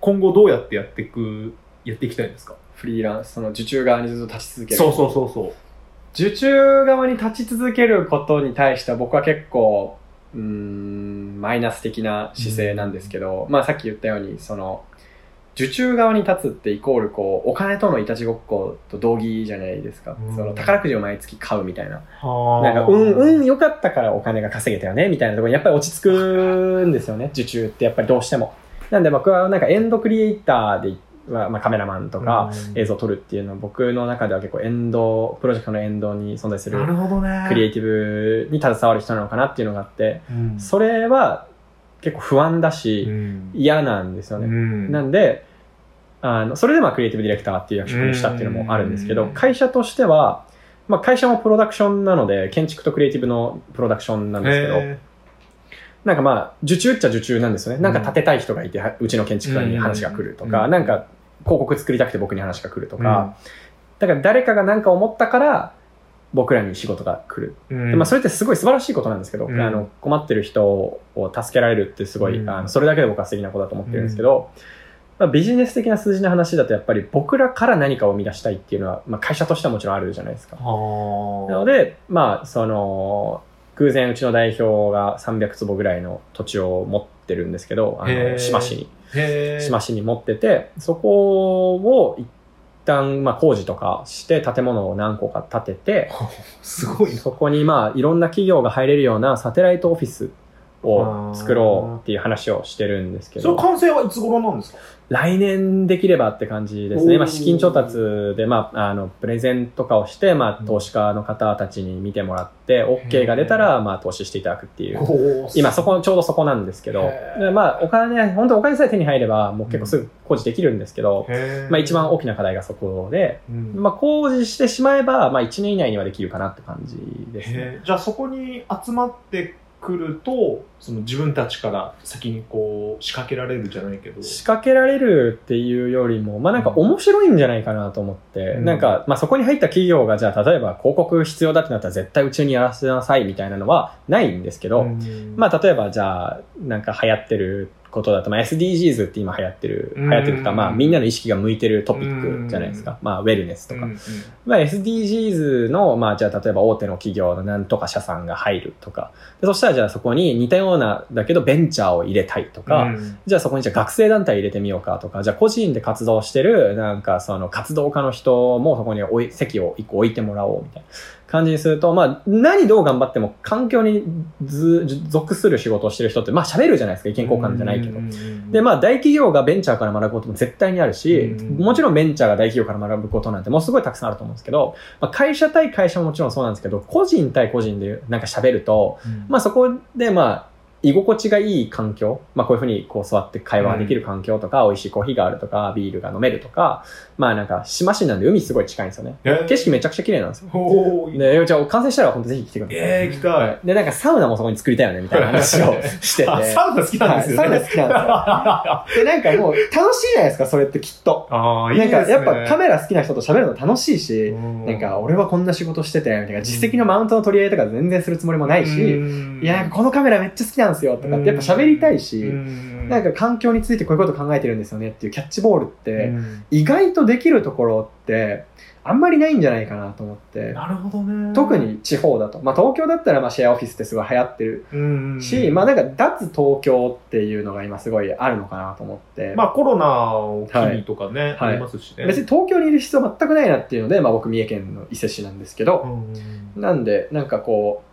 今後どうやってやっていく、やっていきたいんですか？フリーランス、その受注側にずっと立ち続ける。そうそうそうそう。受注側に立ち続けることに対しては僕は結構、うーん、マイナス的な姿勢なんですけど、まあさっき言ったように、その、受注側に立つってイコールこう、お金とのいたちごっこと同義じゃないですか。うんその宝くじを毎月買うみたいな。ななんか、うん、うん、良かったからお金が稼げたよね、みたいなところにやっぱり落ち着くんですよね、受注ってやっぱりどうしても。なんで僕はなんかエンドクリエイターでは、まあ、カメラマンとか映像を撮るっていうのは僕の中では結構エンド、プロジェクトのエンドに存在するなるほどね。クリエイティブに携わる人なのかなっていうのがあって、うん。それは結構不安だし、うん。嫌なんですよね。うん。なんで、あの、それでまあクリエイティブディレクターっていう役職にしたっていうのもあるんですけど、うん。会社としては、まあ会社もプロダクションなので、建築とクリエイティブのプロダクションなんですけど、へなんかまあ、受注っちゃ受注なんですよね。なんか建てたい人がいて、はうちの建築家に話が来るとか、うんなんか広告作りたくて僕に話が来るとか、だから誰かが何か思ったから、僕らに仕事が来る。ーでまあ、それってすごい素晴らしいことなんですけど、うん。あの困ってる人を助けられるってすごい、うん。あのそれだけで僕は素敵なことだと思ってるんですけど、まあ、ビジネス的な数字の話だとやっぱり僕らから何かを生み出したいっていうのは、まあ、会社としてはもちろんあるじゃないですか。なのはで、まあ、その、偶然うちの代表が300坪ぐらいの土地を持ってるんですけど、あの、へー島市に。あ。へー島市に持ってて、そこを一旦、まあ、工事とかして建物を何個か建てて、すごいな。そこにまあいろんな企業が入れるようなサテライトオフィスを作ろうっていう話をしてるんですけど、それ完成はいつ頃なんですか？来年できればって感じですね。まあ資金調達でまああのプレゼンとかをして、まあ投資家の方たちに見てもらって、OK が出たらまあ投資していただくっていう。今そこ、ちょうどそこなんですけどまあお金、本当お金さえ手に入ればもう結構すぐ工事できるんですけど、まあ一番大きな課題がそこで、うん。まあ工事してしまえば、まあ1年以内にはできるかなって感じですね。じゃあそこに集まってくるとその自分たちから先にこう仕掛けられるじゃないけど。仕掛けられるっていうよりも、まあなんか面白いんじゃないかなと思って、うん。なんか、まあそこに入った企業がじゃあ例えば広告必要だってなったら絶対うちにやらせなさいみたいなのはないんですけど、うん。まあ例えばじゃあなんか流行ってることだと、まあ SDGs って今流行ってる、うん。流行ってるとか、まあみんなの意識が向いてるトピックじゃないですか。まあウェルネスとか。うんまあ SDGs の、まあじゃあ例えば大手の企業のなんとか社さんが入るとか、でそしたらじゃあそこに似たような、だけどベンチャーを入れたいとか、うん。じゃあそこにじゃあ学生団体入れてみようかとか、じゃあ個人で活動してる、なんかその活動家の人もそこに置い席を一個置いてもらおうみたいな感じにすると、まあ、何どう頑張っても環境にず属する仕事をしてる人って、まあ喋るじゃないですか、意見交換じゃないけど。で、まあ大企業がベンチャーから学ぶことも絶対にあるし、うんもちろんベンチャーが大企業から学ぶことなんてもうすごいたくさんあると思うんですけど、まあ、会社対会社ももちろんそうなんですけど、個人対個人でなんか喋ると、まあそこでまあ、居心地がいい環境、まあこういうふうにこう座って会話できる環境とか、美味しいコーヒーがあるとか、ビールが飲めるとか、まあなんか島市なんで海すごい近いんですよね。景色めちゃくちゃ綺麗なんですよ。おーで、じゃあ完成したら本当ぜひ来てください。えー、行きたい。で、なんかサウナもそこに作りたいよね、みたいな話を してて。あ、サウナ好きなんですよね。はいサウナ好きなんですよ。で、なんかもう楽しいじゃないですか、それってきっと。ああ、いいなんですね。かやっぱカメラ好きな人と喋るの楽しいし、うんなんか俺はこんな仕事してて、みたいな実績のマウントの取り合いとか全然するつもりもないし、いや、このカメラめっちゃ好きなんですよ、とかってやっぱ喋りたいし、ななんか環境についてこういうこと考えてるんですよねっていうキャッチボールって、うん意外とできるところって、あんまりないんじゃないかなと思って。なるほどね。特に地方だと。まあ東京だったらまあシェアオフィスってすごい流行ってるうん、し、まあなんか脱東京っていうのが今すごいあるのかなと思って。まあコロナを機にとかね、はいありますしね。別に東京にいる必要全くないなっていうので、まあ僕三重県の伊勢市なんですけど、うんなんでなんかこう、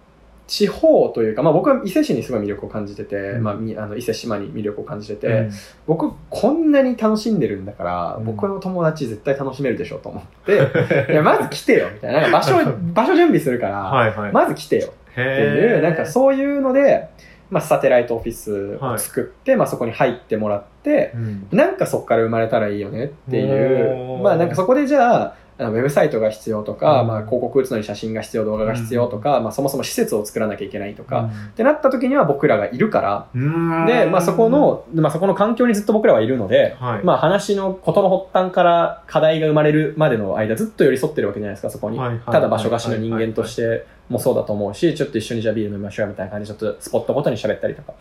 地方というか、まあ僕は伊勢市にすごい魅力を感じてて、うん。まあみあの伊勢島に魅力を感じてて、うん。僕こんなに楽しんでるんだから、うん。僕の友達絶対楽しめるでしょと思って、いや、まず来てよみたいな。場所、場所準備するから、はいはい。まず来てよっていう、なんかそういうので、まあ、サテライトオフィスを作って、まあ、そこに入ってもらって、うん。なんかそこから生まれたらいいよねっていうまあなんかそこでじゃあ、ウェブサイトが必要とか、うん。まあ広告打つのに写真が必要、動画が必要とか、まあそもそも施設を作らなきゃいけないとか、ってなった時には僕らがいるから、うん。で、まあそこ、の、まあそこの環境にずっと僕らはいるので、はい。まあ話のことの発端から課題が生まれるまでの間ずっと寄り添ってるわけじゃないですか、そこに。はいはいただ場所貸しの人間としてもそうだと思うし、ちょっと一緒にじゃあビール飲みましょうよみたいな感じでちょっとスポットごとに喋ったりとか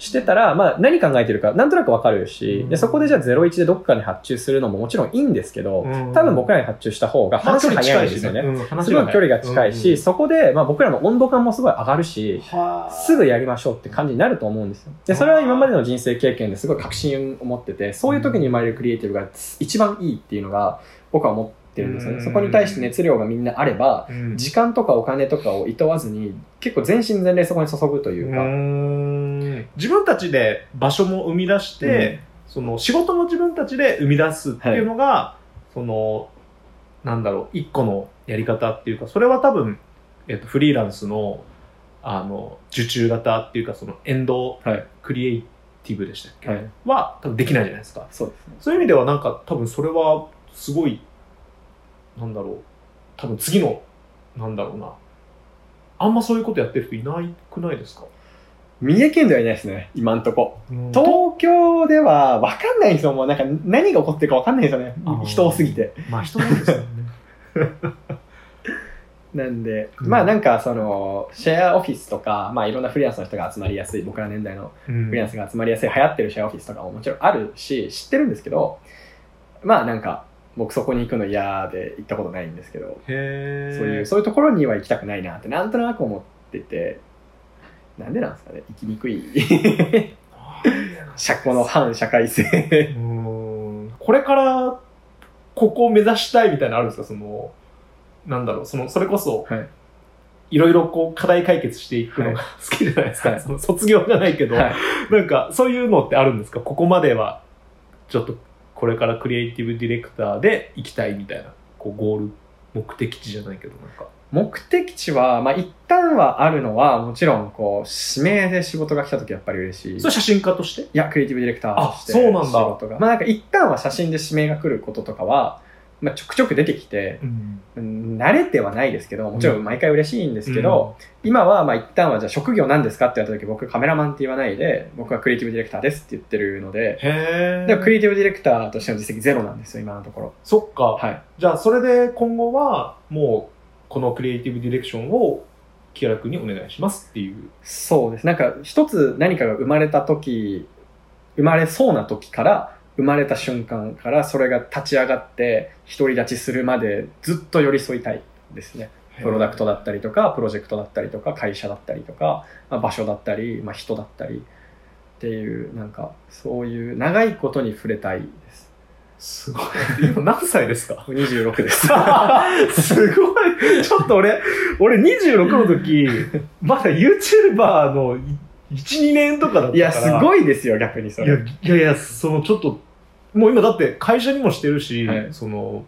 してたら、まあ何考えてるかなんとなくわかるし、で、そこでじゃあ01でどっかに発注するのももちろんいいんですけど、うん。多分僕らに発注した方が話が早いんですよね。ねすごい距離が近いし、そこで、まあ僕らの温度感もすごい上がるし、すぐやりましょうって感じになると思うんですよ。で、それは今までの人生経験ですごい確信を持ってて、そういう時に生まれるクリエイティブが一番いいっていうのが僕は思ってるんですよね。うん。そこに対して熱量がみんなあれば、うん。時間とかお金とかを厭わずに、結構全身全霊そこに注ぐというか、うん。自分たちで場所も生み出して、その仕事も自分たちで生み出すっていうのが、その、なんだろう、一個のやり方っていうか、それは多分、えっと、フリーランスの、あの、受注型っていうか、その、エンドはい。クリエイティブでしたっけ、はい。は、多分できないじゃないですか。そうですね。そういう意味ではなんか多分それはすごい、なんだろう、多分次の、なんだろうな、あんまそういうことやってる人いないくないですか？三重県ではいないですね、今んとこ。と東京では分かんないんですよ。もうなんか何が起こってるか分かんないんですよね。人多すぎて。まあ人なんですよね。なんで、うんまあなんかその、シェアオフィスとか、まあいろんなフリーランスの人が集まりやすい、僕ら年代のフフリーランスが集まりやすい、流行ってるシェアオフィスとかももちろんあるし、知ってるんですけど、まあなんか、僕そこに行くの嫌で行ったことないんですけど、そういう、そういうところには行きたくないなってなんとなく思ってて、なんでなんですかね、生きにくい。社この反社会性。うんこれから、ここを目指したいみたいなのあるんですか？その、なんだろう、その、それこそ、はい。いろいろこう課題解決していくのが好きじゃないですか？はいその卒業じゃないけど、はい。なんか、そういうのってあるんですか？ここまでは、ちょっと、これからクリエイティブディレクターで行きたいみたいな、こう、ゴール、目的地じゃないけど、なんか。目的地は、まあ一旦はあるのは、もちろん、こう、指名で仕事が来た時やっぱり嬉しい。それ写真家として？いや、クリエイティブディレクターとしてあそうなんだ仕事が。まあなんか一旦は写真で指名が来ることとかは、まあちょくちょく出てきて、うん。うん慣れてはないですけど、もちろん毎回嬉しいんですけど、今はまあ一旦はじゃあ職業何ですかって言われた時僕カメラマンって言わないで、僕はクリエイティブディレクターですって言ってるので、へでもクリエえ。イティブディレクターとしての実績ゼロなんですよ、今のところ。そっか。はい。じゃあ、それで今後は、もう、このクリエイティブディレクションを、木原君にお願いしますっていう。そうです。なんか一つ何かが生まれた時、生まれそうな時から、生まれた瞬間からそれが立ち上がって独り立ちするまでずっと寄り添いたいですね。プロダクトだったりとか、プロジェクトだったりとか、会社だったりとか、まあ、場所だったり、まあ、人だったりっていう、なんかそういう長いことに触れたいです。すごい。今何歳ですか？26です。すごい。ちょっと俺、俺26の時、まだ YouTuber の1、2年とかだったから。いや、すごいですよ、逆にそいやれ。いやいや、そのちょっと、もう今だって会社にもしてるし、はいその、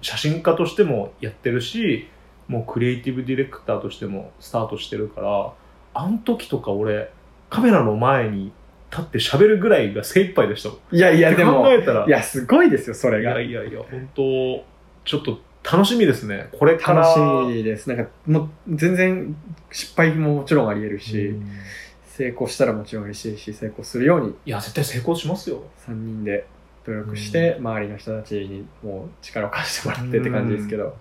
写真家としてもやってるし、もうクリエイティブディレクターとしてもスタートしてるから、あの時とか俺、カメラの前に立って喋るぐらいが精一杯でした。いやいや、でも考、えたら、いや、すごいですよ、それいが。やいやいや、本当ちょっと楽しみですね。これから。楽しいです。なんか、もう、全然、失敗ももちろんあり得るし、うん成功したらもちろん嬉しいし、成功するようにいや、絶対成功しますよ。3人で努力して、周りの人たちにもう力を貸してもらってって感じですけど、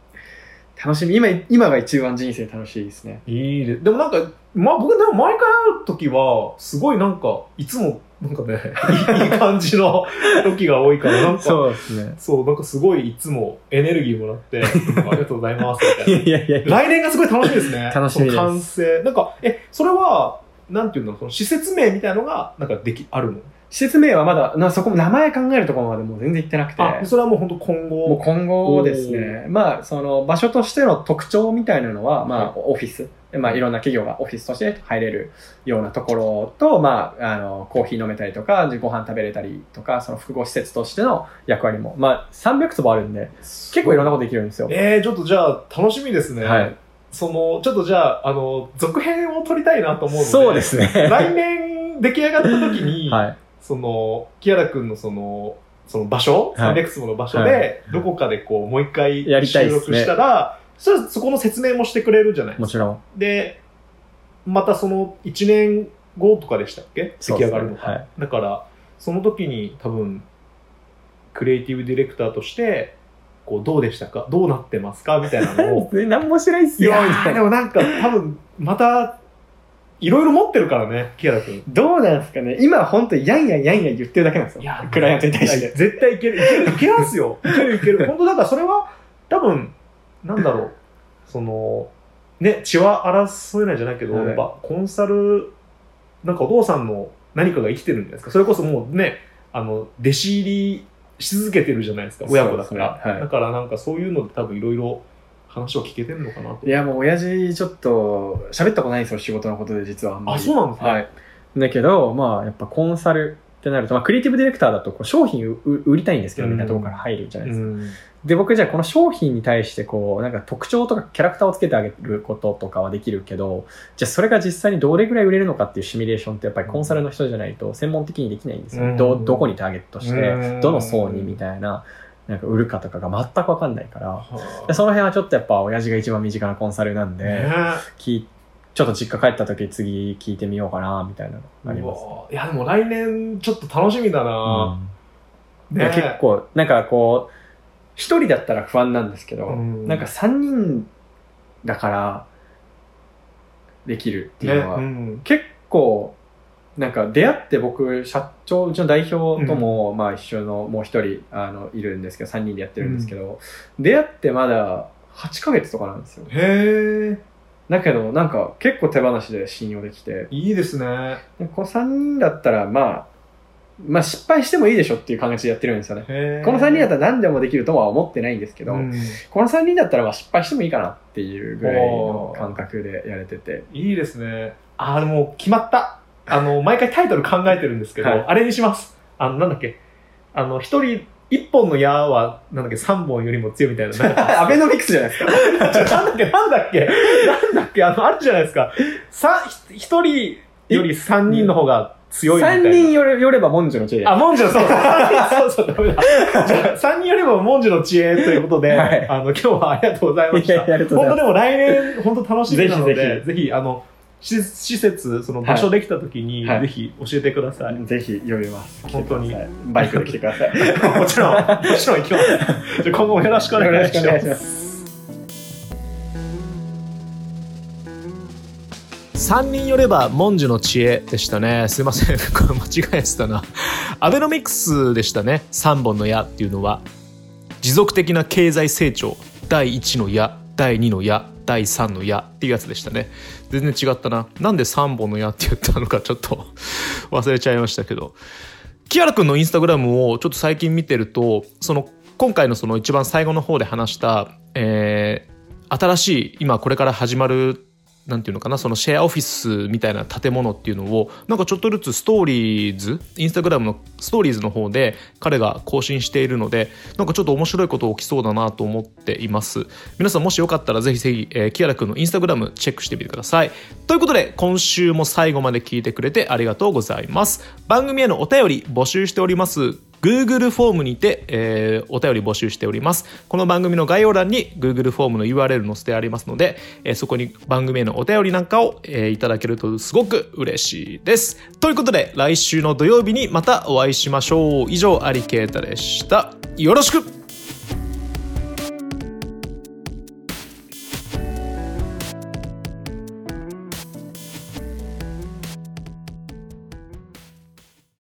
楽しみ、今、今が一番人生楽しいですね。いいで、でもなんか、まあ僕でも毎回会う時は、すごいなんか、いつも、なんかね、いい感じの時が多いから、なんか、そううですね。なんかすごいいつもエネルギーもらって、ありがとうございます、みたいな。いやいやいや。来年がすごい楽しみですね。楽しみです完成。なんか、え、それは、なんていうの、その施設名みたいのが、なんかでき、あるの？施設名はまだ、なそこも名前考えるところまでもう全然行ってなくて、あ、それはもう本当今後。もう今後ですね、まあ、その場所としての特徴みたいなのは、まあ、オフィス。でまあ、いろんな企業がオフィスとして入れるようなところと、まあ、あの、コーヒー飲めたりとか、ご飯食べれたりとか、その複合施設としての役割も、まあ、300坪あるんで、結構いろんなことできるんですよ。えー、ちょっとじゃあ楽しみですね。はい。その、ちょっとじゃあ、あの、続編を撮りたいなと思うので。そうですね。来年出来上がった時に、はい。その、キアラ君のその、その場所、はい300坪の場所で、どこかでこう、もう一回収録したら、そしたらそこの説明もしてくれるじゃないもちろん。で、またその1年後とかでしたっけ？出来上がるのか。ねはいだから、その時に多分、クリエイティブディレクターとして、こう、どうでしたか？どうなってますか？みたいなのを。何もしないっすよ、いや。でもなんか多分、また、いろいろ持ってるからね、キアラ君。どうなんですかね今本当にやんやんやんやん言ってるだけなんですよ。クライアントに対して。いや絶対いける。いける、いけますよ。いけるいける。本当だからそれは、多分、なんだろう。その、ね、血は争えないじゃないけど、はいやっぱコンサル、なんかお父さんの何かが生きてるんじゃないですか。それこそもうね、あの、弟子入りし続けてるじゃないですか、親子だから。ねはいだからなんかそういうので多分いろいろ話を聞けてるのかなと。いや、もう親父ちょっと喋ったことないんですよ、仕事のことで実はあそうなんですね。はい。だけど、まあ、やっぱコンサルってなると、まあ、クリエイティブディレクターだとこう商品売りたいんですけど、みんなとこから入るじゃないですか。うんで、僕じゃあこの商品に対してこう、なんか特徴とかキャラクターをつけてあげることとかはできるけど、じゃあそれが実際にどれぐらい売れるのかっていうシミュレーションってやっぱりコンサルの人じゃないと専門的にできないんですよ。うんど、どこにターゲットしてう、んどの層にみたいな、なんか売るかとかが全くわかんないから、はでその辺はちょっとやっぱ親父が一番身近なコンサルなんで、あねちょっと実家帰った時次聞いてみようかな、みたいなのあります。うわいや、でも来年ちょっと楽しみだな、うん。いや結構、なんかこう、一人だったら不安なんですけど、うん。なんか三人だからできるってね、いうのは、うん。結構、なんか出会って僕、社長、うちの代表とも、まあ一緒のもう一人、あの、いるんですけど、三人でやってるんですけど、出会ってまだ8ヶ月とかなんですよ。へえ、だけど、なんか結構手放しで信用できて、いいですね。この3人だったら、まあ、まあ失敗してもいいでしょっていう感じでやってるんですよね。この3人だったら何でもできるとは思ってないんですけど、うんこの3人だったらまあ失敗してもいいかなっていうぐらいの感覚でやれてて。いいですね。あ、でも決まった。あの、毎回タイトル考えてるんですけど、はいあれにします。あの、なんだっけ。あの、一人、一本の矢は、なんだっけ、三本よりも強いみたいな。アベノミクスじゃないですか。なんだっけ、なんだっけ、なんだっけ、あの、あるじゃないですか。さ、ひ一人より三人の方が強いみたいな。3人よれよれば文殊の知恵。あ、文殊の、そうそう、そうそう、三人よりも文殊の知恵ということで、はいあの、今日はありがとうございました。いやいや本当でも来年、本当楽しみなので、ぜひぜぜひ、あの、施施設、その場所できた時に、はいぜひ教えてください。す。ぜひ読みます。本当に来てくださいバイクで来てください。もちろん、もちろん行きます。じゃあ今後もよろしくお願いしよろしくお願いしま。ます3人よれば文殊の知恵でしたねすいません これ間違えてたなアベノミクスでしたね3本の矢っていうのは持続的な経済成長第1の矢第2の矢第3の矢っていうやつでしたね全然違ったな。なんで3本の矢って言ったのかちょっと 忘れちゃいましたけど。キアラくんのインスタグラムをちょっと最近見てると、その、今回のその一番最後の方で話した、えー、新しい、今これから始まる、なんていうのかな、そのシェアオフィスみたいな建物っていうのを、なんかちょっとずつストーリーズ、インスタグラムのストーリーズの方で彼が更新しているので、なんかちょっと面白いこと起きそうだなと思っています。皆さんもしよかったらぜひぜひ、えーキアラくんのインスタグラムチェックしてみてください。ということで、今週も最後まで聞いてくれてありがとうございます。番組へのお便り募集しております。Google フォームにて、えーお便り募集しております。この番組の概要欄に Google フォームの URL 載せてありますので、えーそこに番組へのお便りなんかを、えーいただけるとすごく嬉しいです。ということで、来週の土曜日にまたお会いしましょう。以上、アリケータでした。よろしく